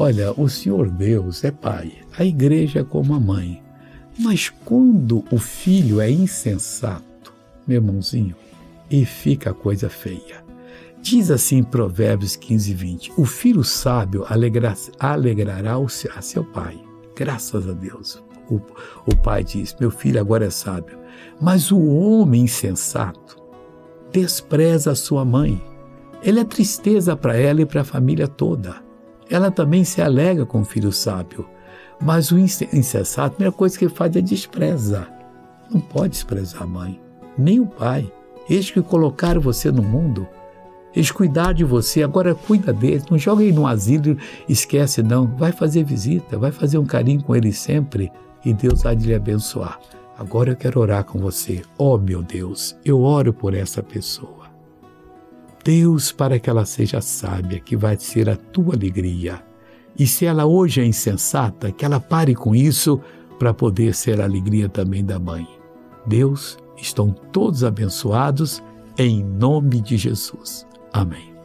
Olha, o Senhor Deus é pai, a igreja é como a mãe. Mas quando o filho é insensato, meu irmãozinho, e fica a coisa feia. Diz assim em Provérbios 15, 20: O filho sábio alegra, alegrará a seu pai. Graças a Deus. O, o pai diz: Meu filho agora é sábio. Mas o homem insensato despreza a sua mãe. Ele é tristeza para ela e para a família toda. Ela também se alegra com o filho sábio. Mas o insensato, a primeira coisa que ele faz é desprezar. Não pode desprezar a mãe, nem o pai. Eles que colocaram você no mundo, eles cuidaram de você, agora cuida deles. Não joga ele no asilo, esquece não. Vai fazer visita, vai fazer um carinho com ele sempre e Deus há de lhe abençoar. Agora eu quero orar com você. Oh, meu Deus, eu oro por essa pessoa. Deus, para que ela seja sábia, que vai ser a tua alegria. E se ela hoje é insensata, que ela pare com isso para poder ser a alegria também da mãe. Deus, estão todos abençoados em nome de Jesus. Amém.